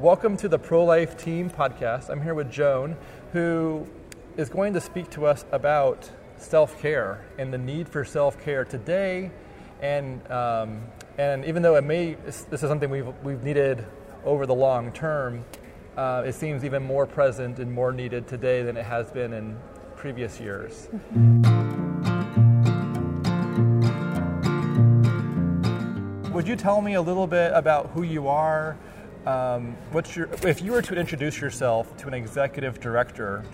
welcome to the Pro Life Team podcast. I'm here with Joan, who is going to speak to us about self care and the need for self care today. And, um, and even though it may, this is something we've, we've needed over the long term, uh, it seems even more present and more needed today than it has been in previous years. Would you tell me a little bit about who you are? Um, what's your, if you were to introduce yourself to an executive director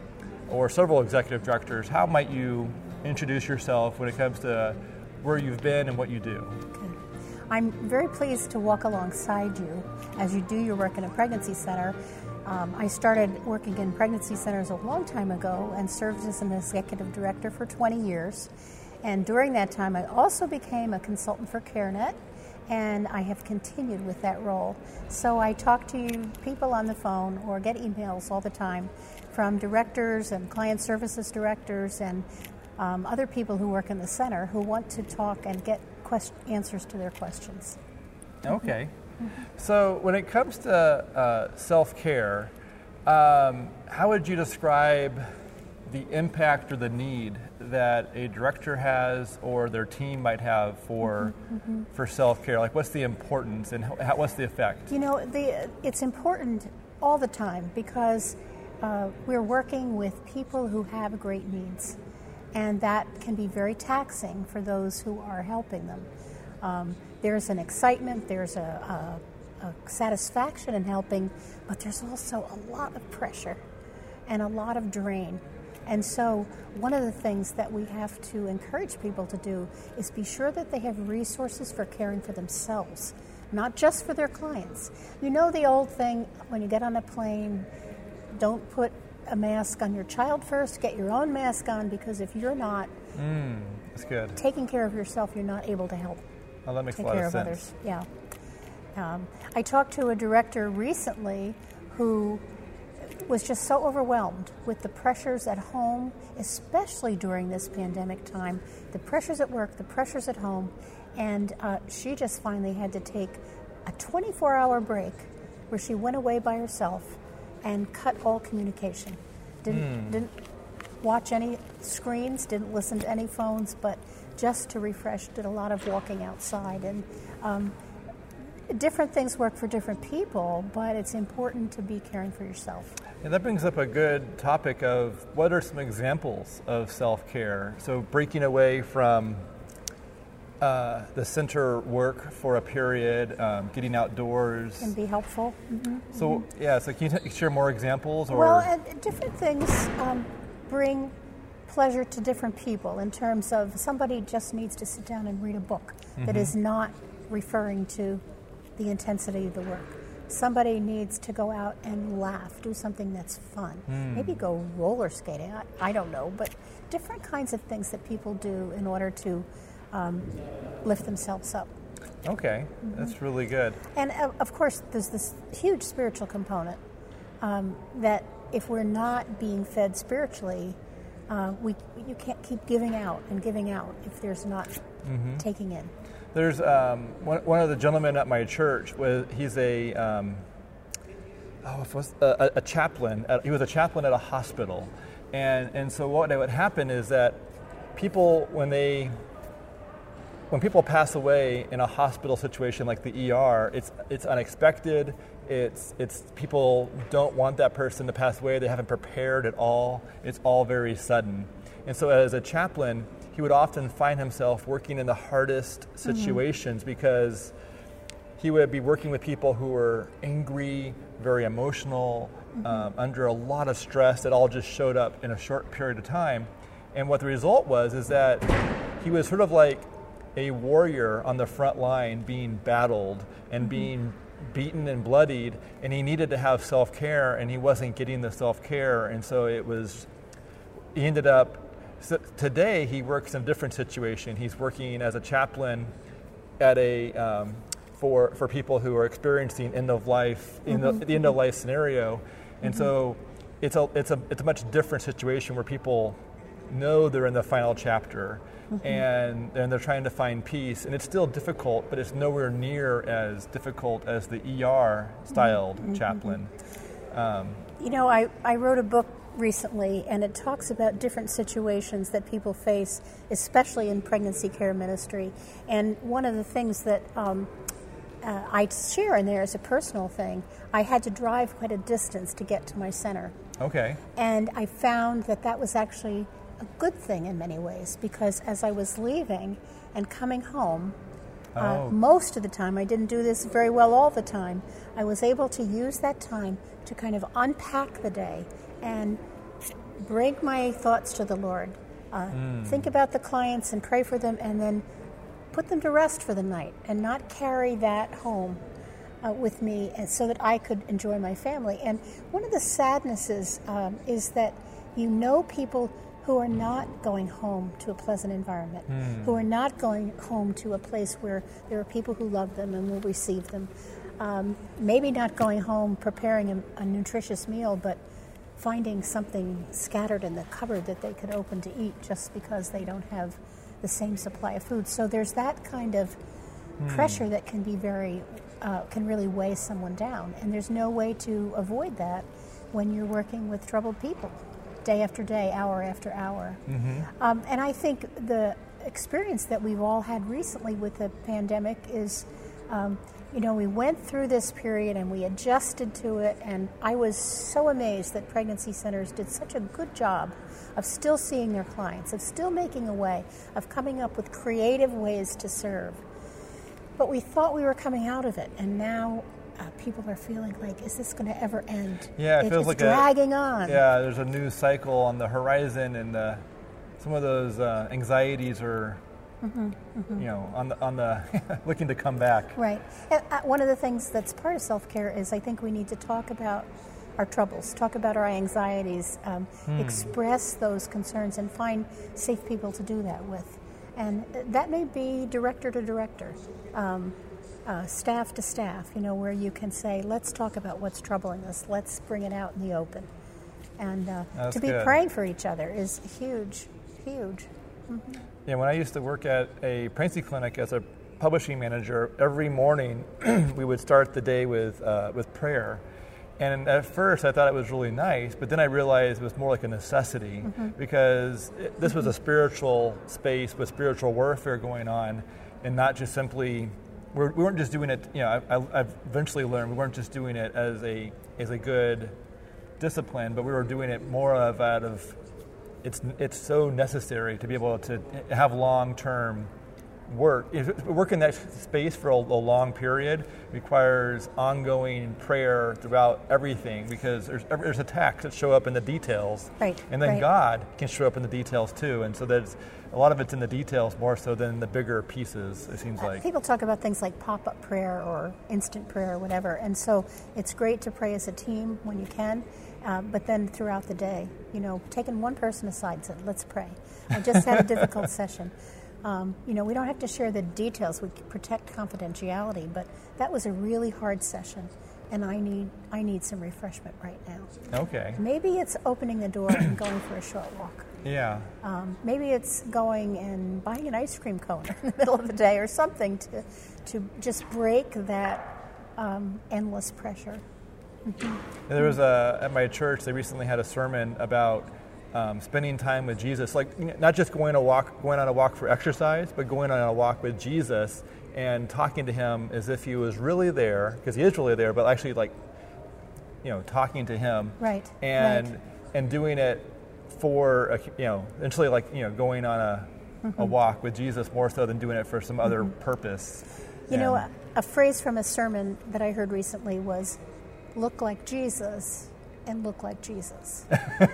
or several executive directors, how might you introduce yourself when it comes to where you've been and what you do? Okay. I'm very pleased to walk alongside you as you do your work in a pregnancy center. Um, I started working in pregnancy centers a long time ago and served as an executive director for 20 years. And during that time, I also became a consultant for CareNet and I have continued with that role. So I talk to you, people on the phone or get emails all the time from directors and client services directors and um, other people who work in the center who want to talk and get quest- answers to their questions. Okay. Mm-hmm. So when it comes to uh, self care, um, how would you describe the impact or the need that a director has or their team might have for mm-hmm, mm-hmm. for self care? Like, what's the importance and how, what's the effect? You know, the, it's important all the time because uh, we're working with people who have great needs, and that can be very taxing for those who are helping them. Um, there's an excitement, there's a, a, a satisfaction in helping, but there's also a lot of pressure and a lot of drain. And so, one of the things that we have to encourage people to do is be sure that they have resources for caring for themselves, not just for their clients. You know, the old thing when you get on a plane, don't put a mask on your child first, get your own mask on, because if you're not mm, that's good. taking care of yourself, you're not able to help well, that makes take a lot care of, of sense. others. Yeah. Um, I talked to a director recently who was just so overwhelmed with the pressures at home, especially during this pandemic time, the pressures at work, the pressures at home, and uh, she just finally had to take a 24 hour break where she went away by herself and cut all communication. Didn't, mm. didn't watch any screens, didn't listen to any phones, but just to refresh, did a lot of walking outside. And um, different things work for different people, but it's important to be caring for yourself. And that brings up a good topic of what are some examples of self care? So, breaking away from uh, the center work for a period, um, getting outdoors can be helpful. Mm-hmm. So, mm-hmm. yeah, so can you t- share more examples? Or? Well, different things um, bring pleasure to different people in terms of somebody just needs to sit down and read a book mm-hmm. that is not referring to the intensity of the work. Somebody needs to go out and laugh, do something that's fun. Mm. Maybe go roller skating. I, I, don't know, but different kinds of things that people do in order to um, lift themselves up. Okay, mm-hmm. that's really good. And uh, of course, there's this huge spiritual component um, that if we're not being fed spiritually, uh, we you can't keep giving out and giving out if there's not mm-hmm. taking in. There's um, one, one, of the gentlemen at my church. He's a um, oh, a, a chaplain. At, he was a chaplain at a hospital, and and so what would happen is that people when they when people pass away in a hospital situation like the ER, it's it's unexpected. It's it's people don't want that person to pass away. They haven't prepared at all. It's all very sudden. And so as a chaplain, he would often find himself working in the hardest mm-hmm. situations mm-hmm. because he would be working with people who were angry, very emotional, mm-hmm. um, under a lot of stress that all just showed up in a short period of time. And what the result was is that he was sort of like a warrior on the front line being battled and mm-hmm. being beaten and bloodied, and he needed to have self care, and he wasn't getting the self care. And so it was, he ended up so today, he works in a different situation. He's working as a chaplain at a um, for for people who are experiencing end of life in mm-hmm. the, the, end of life scenario, and mm-hmm. so it's a it's a it's a much different situation where people know they're in the final chapter Mm-hmm. and, and they're trying to find peace. And it's still difficult, but it's nowhere near as difficult as the ER styled Mm-hmm. chaplain. Um, You know, I, I wrote a book recently, and it talks about different situations that people face, especially in pregnancy care ministry. And one of the things that um, uh, I share in there is a personal thing. I had to drive quite a distance to get to my center. okay. And I found that that was actually a good thing in many ways because as I was leaving and coming home, Oh. uh, most of the time, I didn't do this very well all the time, I was able to use that time to kind of unpack the day and bring my thoughts to the Lord. Uh, Think about the clients and pray for them, and then put them to rest for the night and not carry that home uh, with me and so that I could enjoy my family. And one of the sadnesses um, is that you know people who are not going home to a pleasant environment, who are not going home to a place where there are people who love them and will receive them. Um, maybe not going home preparing a, a nutritious meal, but finding something scattered in the cupboard that they could open to eat just because they don't have the same supply of food. So there's that kind of pressure that can be very, uh, can really weigh someone down. And there's no way to avoid that when you're working with troubled people day after day, hour after hour. Um, and I think the experience that we've all had recently with the pandemic is, um, you know, we went through this period and we adjusted to it. And I was so amazed that pregnancy centers did such a good job of still seeing their clients, of still making a way, of coming up with creative ways to serve. But we thought we were coming out of it, and now uh, people are feeling like, is this going to ever end? Yeah, it feels it's like dragging a, on. Yeah, there's a new cycle on the horizon, and uh, some of those uh, anxieties are, Mm-hmm, you know, on the on the looking to come back. Right. And, uh, one of the things that's part of self care is I think we need to talk about our troubles, talk about our anxieties, um, Hmm. express those concerns, and find safe people to do that with. And uh, that may be director to director, um, uh, staff to staff, you know, where you can say, let's talk about what's troubling us, let's bring it out in the open. And uh, to be good. praying for each other is huge, huge. Yeah, when I used to work at a pregnancy clinic as a publishing manager, every morning we would start the day with uh, with prayer. And at first, I thought it was really nice, but then I realized it was more like a necessity because it, this was a spiritual space with spiritual warfare going on, and not just simply we're, we weren't just doing it. You know, I, I, eventually learned we weren't just doing it as a as a good discipline, but we were doing it more of out of it's it's so necessary to be able to have long term work. Work in that space for a, a long period requires ongoing prayer throughout everything because there's there's attacks that show up in the details, Right, and then right. God can show up in the details too, and so there's a lot of it's in the details more so than the bigger pieces. It seems like. People talk about things like pop up prayer or instant prayer or whatever, and so it's great to pray as a team when you can, uh, but then throughout the day, you know, taking one person aside, said, let's pray. I just had a difficult session. Um, you know, we don't have to share the details, we protect confidentiality, but that was a really hard session, and I need, I need some refreshment right now. Okay. Maybe it's opening the door and going for a short walk. Yeah. Um, maybe it's going and buying an ice cream cone in the middle of the day or something to, to just break that um, endless pressure. There was a at my church. They recently had a sermon about um, spending time with Jesus, like not just going a walk, going on a walk for exercise, but going on a walk with Jesus and talking to him as if he was really there, because he is really there, but actually like, you know, talking to him, Right, and right. and doing it for a, you know, essentially like you know going on a Mm-hmm. a walk with Jesus more so than doing it for some other purpose. You know, a, a phrase from a sermon that I heard recently was look like Jesus and look like Jesus.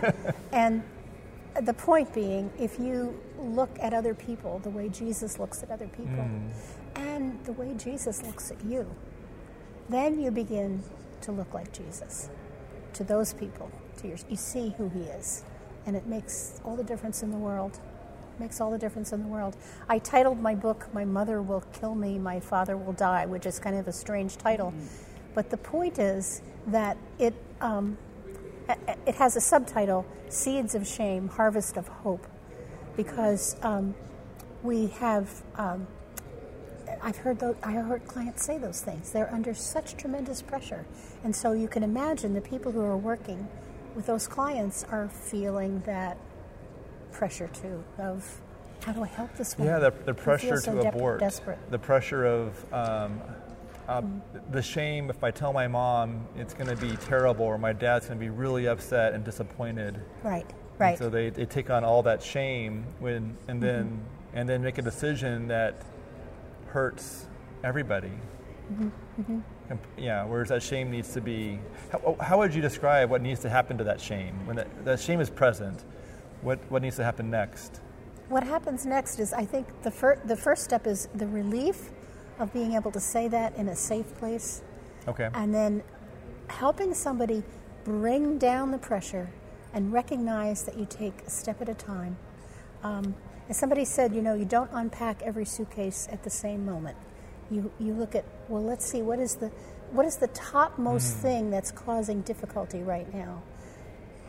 and the point being, if you look at other people the way Jesus looks at other people and the way Jesus looks at you, then you begin to look like Jesus to those people. To your, you see who he is, and it makes all the difference in the world. Makes all the difference in the world. I titled my book "My Mother Will Kill Me, My Father Will Die," which is kind of a strange title, but the point is that it um, it has a subtitle: "Seeds of Shame, Harvest of Hope." because um, we have. Um, I've heard those, I heard clients say those things. They're under such tremendous pressure, and so you can imagine the people who are working with those clients are feeling that pressure too of how do I help this woman? Yeah, the, the pressure so to de- abort, desperate. the pressure of um, uh, the shame. If I tell my mom, it's going to be terrible, or my dad's going to be really upset and disappointed. Right, And right. so they, they take on all that shame when, and then Mm-hmm. and then make a decision that hurts everybody. Mm-hmm, Com- Yeah, whereas that shame needs to be. How, how would you describe what needs to happen to that shame when that, that shame is present? What what needs to happen next? What happens next is I think the, fir- the first step is the relief of being able to say that in a safe place, Okay. and then helping somebody bring down the pressure and recognize that you take a step at a time. Um, as somebody said, you know, you don't unpack every suitcase at the same moment. You, you look at, well, let's see, what is the, what is the topmost thing that's causing difficulty right now?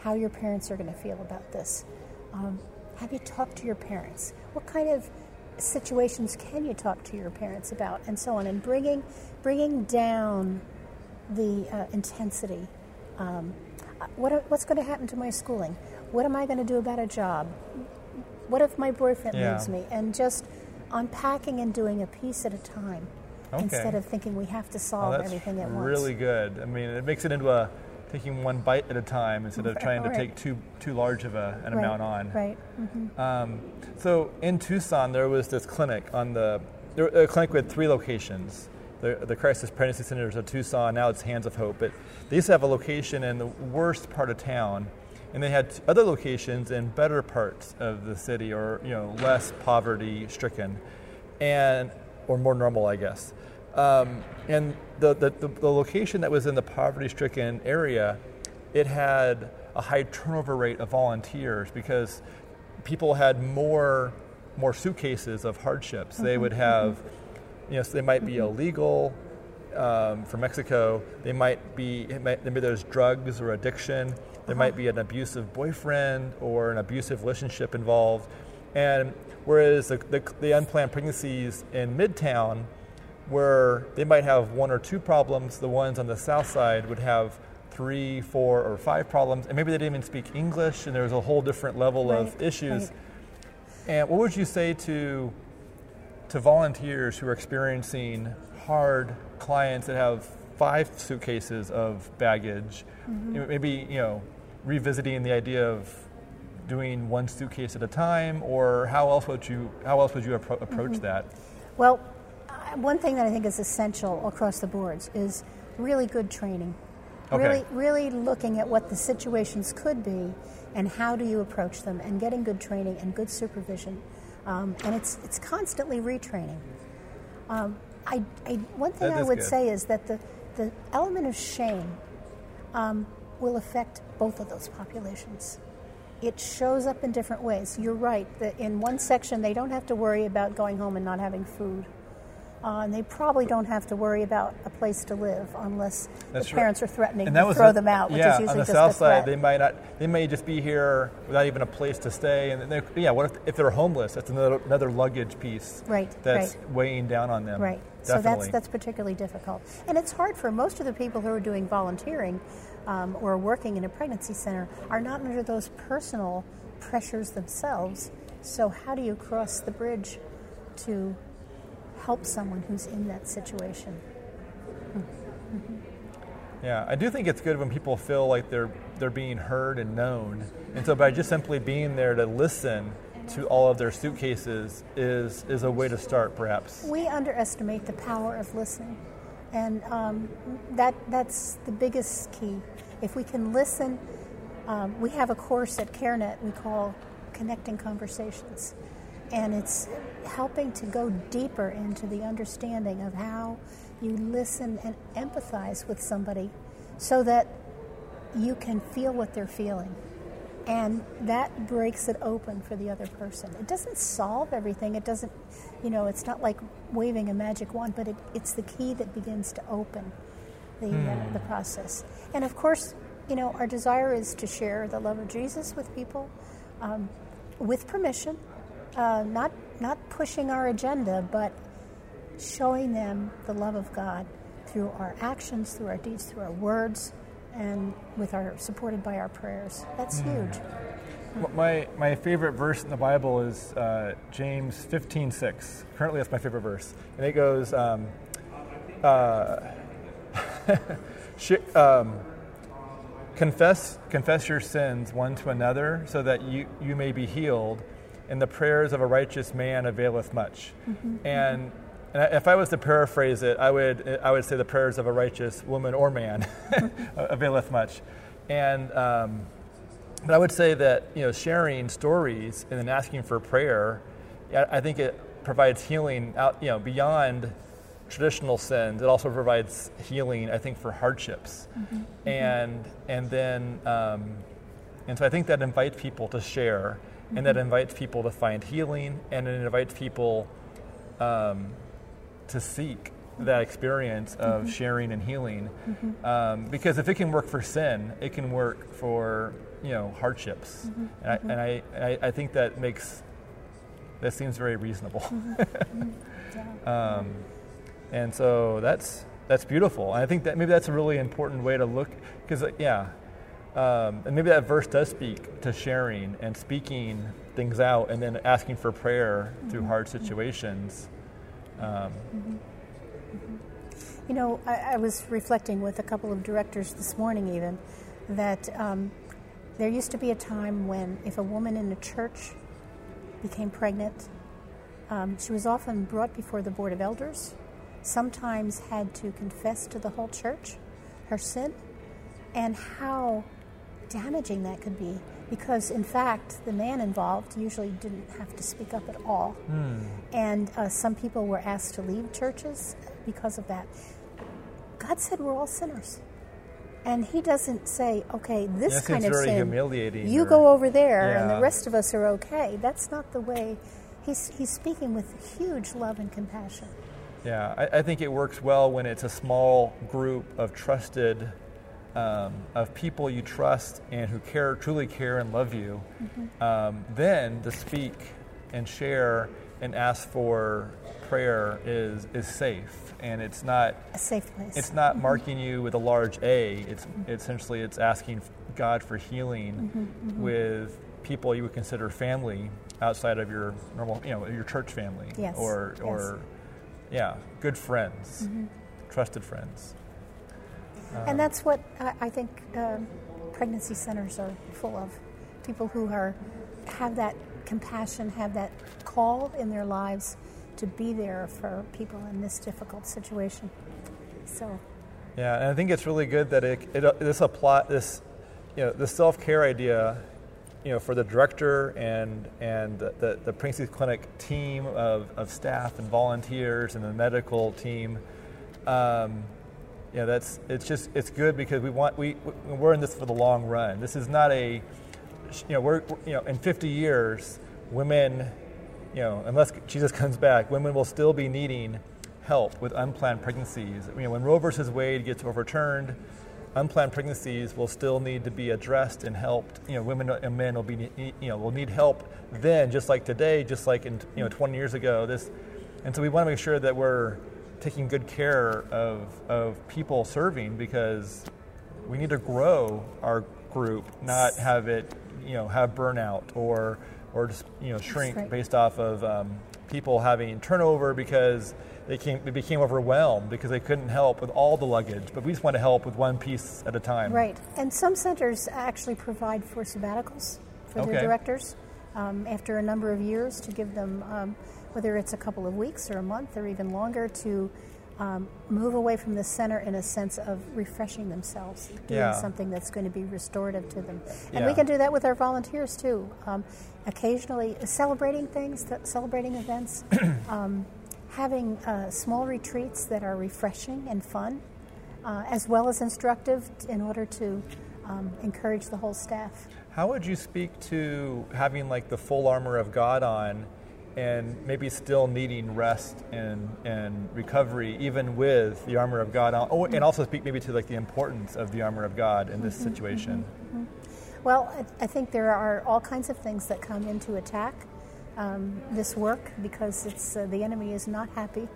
How your parents are going to feel about this. Um, have you talked to your parents? What kind of situations can you talk to your parents about, and so on? And bringing, bringing down the uh, intensity. Um, what, what's going to happen to my schooling? What am I going to do about a job? What if my boyfriend Yeah. leaves me? And just unpacking and doing a piece at a time Okay. instead of thinking we have to Oh, solve that's everything at once. really good. I mean, it makes it into a taking one bite at a time instead of trying to take too too large of a, an right, amount on. Right. hmm Um, so in Tucson, there was this clinic on the there, a clinic with three locations. The, the Crisis Pregnancy Centers of Tucson. Now it's Hands of Hope, but they used to have a location in the worst part of town, and they had other locations in better parts of the city, or you know, less poverty stricken, and or more normal, I guess. Um, and the, the, the, location that was in the poverty stricken area, it had a high turnover rate of volunteers because people had more more suitcases of hardships. They would have, you know, so they might be illegal um, from Mexico. They might be might, maybe there's drugs or addiction. There might be an abusive boyfriend or an abusive relationship involved. And whereas the, the, the unplanned pregnancies in Midtown, where they might have one or two problems, the ones on the south side would have three, four, or five problems, and maybe they didn't even speak English, and there was a whole different level of issues. right. And what would you say to to volunteers who are experiencing hard clients that have five suitcases of baggage? Mm-hmm. Maybe you know, revisiting the idea of doing one suitcase at a time, or how else would you how else would you appro- approach Mm-hmm. that? Well, one thing that I think is essential across the boards is really good training. Okay. Really, really looking at what the situations could be and how do you approach them, and getting good training and good supervision. Um, and it's it's constantly retraining. Um, I, I, one thing That I would good. say is that the, the element of shame um, will affect both of those populations. It shows up in different ways. You're right that in one section they don't have to worry about going home and not having food. Uh, and they probably don't have to worry about a place to live unless That's the right. parents are threatening And to that was throw a- them out, which yeah, is usually on the just south side, they might not. They may just be here without even a place to stay. And yeah, what if, if they're homeless? That's another another luggage piece. Right, That's right. weighing down on them. Right. So Definitely. that's that's particularly difficult, and it's hard for most of the people who are doing volunteering um, or working in a pregnancy center are not under those personal pressures themselves. So how do you cross the bridge to help someone who's in that situation? Yeah, I do think it's good when people feel like they're they're being heard and known. And so by just simply being there to listen to all of their suitcases is is a way to start perhaps. We underestimate the power of listening, and um, that that's the biggest key. If we can listen, um, we have a course at CareNet we call Connecting Conversations, and it's helping to go deeper into the understanding of how you listen and empathize with somebody, so that you can feel what they're feeling and that breaks it open for the other person. It doesn't solve everything. It doesn't, you know, it's not like waving a magic wand, but it, it's the key that begins to open the uh, the process. And of course, you know, our desire is to share the love of Jesus with people, um, with permission. Uh, not not pushing our agenda, but showing them the love of God through our actions, through our deeds, through our words, and with our supported by our prayers. That's Mm. huge. My, my favorite verse in the Bible is uh, James 15 6. Currently, that's my favorite verse. And it goes, um, uh, um, confess, confess your sins one to another so that you, you may be healed, and the prayers of a righteous man availeth much. And, and if I was to paraphrase it, I would, I would say the prayers of a righteous woman or man availeth much. And um, but I would say that you know sharing stories and then asking for prayer, I I think it provides healing out you know beyond traditional sins. It also provides healing, I think, for hardships, and and then um, and so I think that invites people to share, and that invites people to find healing, and it invites people um, to seek that experience of mm-hmm. sharing and healing. Mm-hmm. Um, because if it can work for sin, it can work for you know hardships, mm-hmm. and, I, and I, I, I think that makes that seems very reasonable. um, and so that's that's beautiful. And I think that maybe that's a really important way to look because uh, yeah. Um, and maybe that verse does speak to sharing and speaking things out and then asking for prayer through hard situations. Um, You know, I, I was reflecting with a couple of directors this morning, even, that um, there used to be a time when if a woman in a church became pregnant, um, she was often brought before the Board of Elders, sometimes had to confess to the whole church her sin, and how damaging that could be. Because, in fact, the man involved usually didn't have to speak up at all. And uh, some people were asked to leave churches because of that. God said we're all sinners. And He doesn't say, okay, this kind of very sin, humiliating you or- go over there and the rest of us are okay. That's not the way. He's, he's speaking with huge love and compassion. Yeah, I, I think it works well when it's a small group of trusted, um, of people you trust and who care, truly care and love you. Mm-hmm. Um, then to speak and share and ask for prayer is is safe, and it's not A safe place. it's not mm-hmm. marking you with a large A. It's mm-hmm. essentially it's asking God for healing with people you would consider family outside of your normal, you know, your church family, Yes, or yes. or yeah, good friends, trusted friends. And that's what I, I think um, pregnancy centers are full of. People who are have that compassion, have that call in their lives to be there for people in this difficult situation. So, Yeah, and I think it's really good that it, it this apply this you know the self care idea, you know, for the director and and the, the, the Pregnancy Clinic team of, of staff and volunteers and the medical team. Um, yeah, that's it's just it's good because we want we we're in this for the long run. This is not a you know we're you know in 50 years women you know unless Jesus comes back women will still be needing help with unplanned pregnancies. You know when Roe versus Wade gets overturned, unplanned pregnancies will still need to be addressed and helped. You know women and men will be you know will need help then just like today, just like in you know 20 years ago. This and so we want to make sure that we're taking good care of, of people serving because we need to grow our group, not have it, you know, have burnout or or just you know shrink right. based off of um, people having turnover because they came they became overwhelmed because they couldn't help with all the luggage. But we just want to help with one piece at a time. right. And some centers actually provide for sabbaticals for their directors um, after a number of years to give them, um, whether it's a couple of weeks or a month or even longer, to um, move away from the center in a sense of refreshing themselves, doing Yeah. something that's going to be restorative to them. And we can do that with our volunteers too. Um, occasionally, celebrating things, th- celebrating events, um, having uh, small retreats that are refreshing and fun, uh, as well as instructive in order to um, encourage the whole staff. How would you speak to having like the full armor of God on and maybe still needing rest and, and recovery even with the armor of God? Oh, and also speak maybe to like the importance of the armor of God in this situation. Well, I, I think there are all kinds of things that come into attack um, this work because it's uh, the enemy is not happy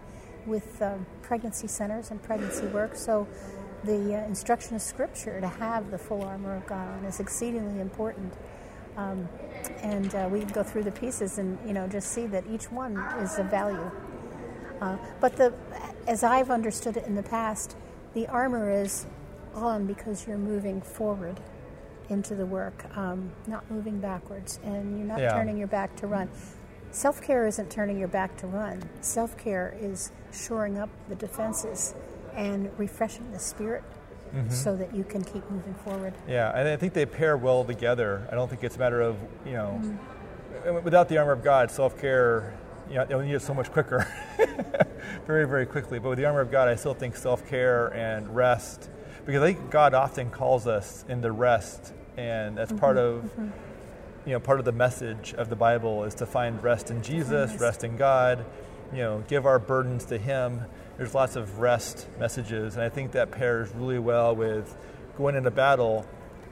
with uh, pregnancy centers and pregnancy work. So the uh, instruction of Scripture to have the full armor of God on is exceedingly important. Um, and uh, we can go through the pieces and you know just see that each one is of value. Uh, but the, as I've understood it in the past, the armor is on because you're moving forward into the work, um, not moving backwards, and you're not Yeah. turning your back to run. Self care isn't turning your back to run. Self care is shoring up the defenses and refreshing the spirit Mm-hmm. so that you can keep moving forward. Yeah, and I think they pair well together. I don't think it's a matter of, you know, Mm-hmm. without the armor of God, self care, you know, you'll need it so much quicker, very, very quickly. But with the armor of God, I still think self care and rest, because I think God often calls us into rest, and that's part of, you know, part of the message of the Bible is to find rest in Jesus, rest in God, you know, give our burdens to Him. There's lots of rest messages, and I think that pairs really well with going into battle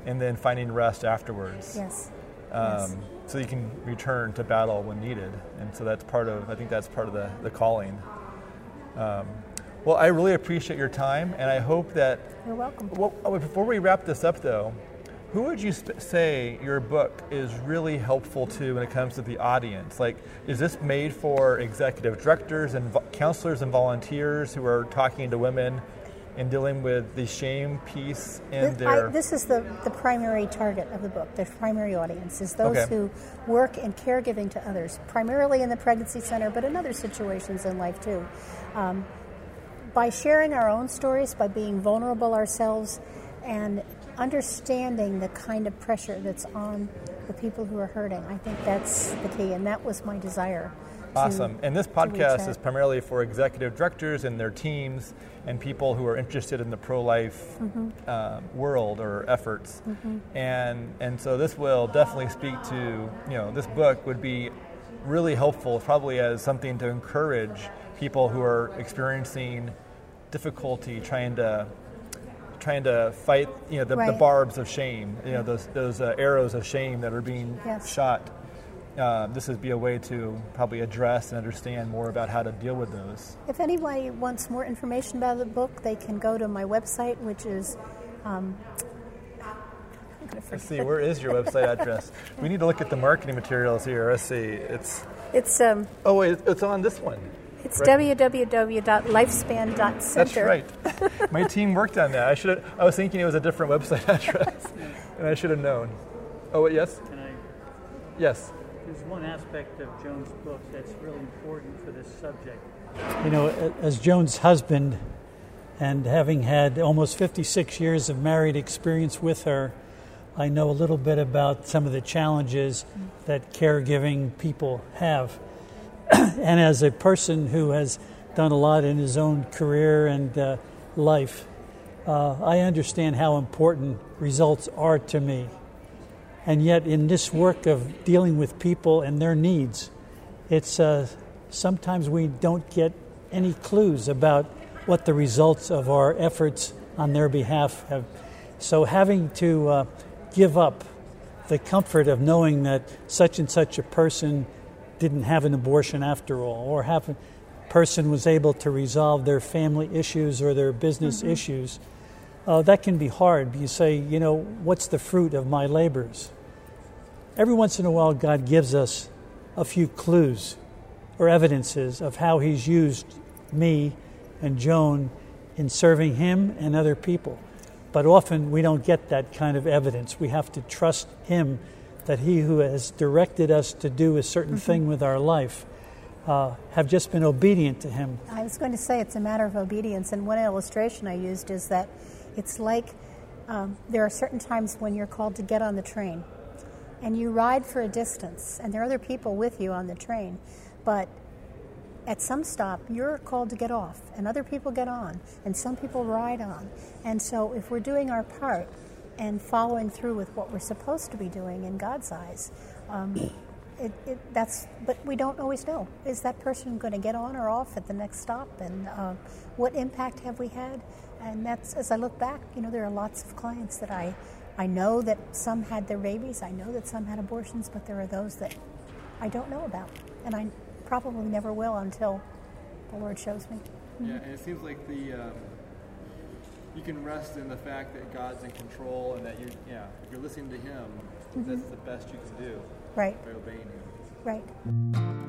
and then finding rest afterwards. Yes. Um, Yes. So you can return to battle when needed, and so that's part of. I think that's part of the, the calling. Um, well, I really appreciate your time, and I hope that You're welcome. well, oh, before we wrap this up, though, who would you sp- say your book is really helpful to when it comes to the audience? Like, is this made for executive directors and vo- counselors and volunteers who are talking to women and dealing with the shame piece in Th- I- this is the, the primary target of the book. The primary audience is those Okay. who work in caregiving to others, primarily in the pregnancy center, but in other situations in life too. Um, by sharing our own stories, by being vulnerable ourselves, and understanding the kind of pressure that's on the people who are hurting, I think that's the key, and that was my desire. to- Awesome. And this podcast is primarily for executive directors and their teams and people who are interested in the pro life Mm-hmm. um, world or efforts. And, and so this will definitely speak to, you know, this book would be really helpful, probably as something to encourage people who are experiencing difficulty trying to trying to fight you know the, the barbs of shame you know those those uh, arrows of shame that are being Yes. shot uh, this would be a way to probably address and understand more about how to deal with those. If anybody wants more information about the book, they can go to my website, which is. Um, Let's see, where is your website address? we need to look at the marketing materials here. Let's see. It's It's um, oh wait, it's on this one. It's Right. www.lifespan.center. That's right. My team worked on that. I should. I was thinking it was a different website address, and I should have known. Oh wait, yes, Can I, yes. there's one aspect of Joan's book that's really important for this subject. You know, as Joan's husband, and having had almost 56 years of married experience with her, I know a little bit about some of the challenges that caregiving people have. and as a person who has done a lot in his own career and uh, life, uh, I understand how important results are to me. And yet, in this work of dealing with people and their needs, it's uh, sometimes we don't get any clues about what the results of our efforts on their behalf have. So, having to uh, give up the comfort of knowing that such and such a person didn't have an abortion after all, or have a person was able to resolve their family issues or their business issues, uh, that can be hard. You say, you know, what's the fruit of my labors? Every once in a while, God gives us a few clues or evidences of how He's used me and Joan in serving Him and other people. But often we don't get that kind of evidence. We have to trust Him that He who has directed us to do a certain thing with our life uh, have just been obedient to Him. I was going to say it's a matter of obedience, and one illustration I used is that it's like um, there are certain times when you're called to get on the train, and you ride for a distance, and there are other people with you on the train, but at some stop you're called to get off, and other people get on, and some people ride on, and so if we're doing our part and following through with what we're supposed to be doing in God's eyes. Um, it, it, that's, but we don't always know. Is that person going to get on or off at the next stop? And uh, what impact have we had? And that's as I look back, you know, there are lots of clients that I, I know that some had their babies. I know that some had abortions, but there are those that I don't know about. And I probably never will until the Lord shows me. Yeah, and it seems like the um, you can rest in the fact that God's in control and that you, yeah, if you're listening to Him, that's mm-hmm. the best you can do Right, by obeying Him. right.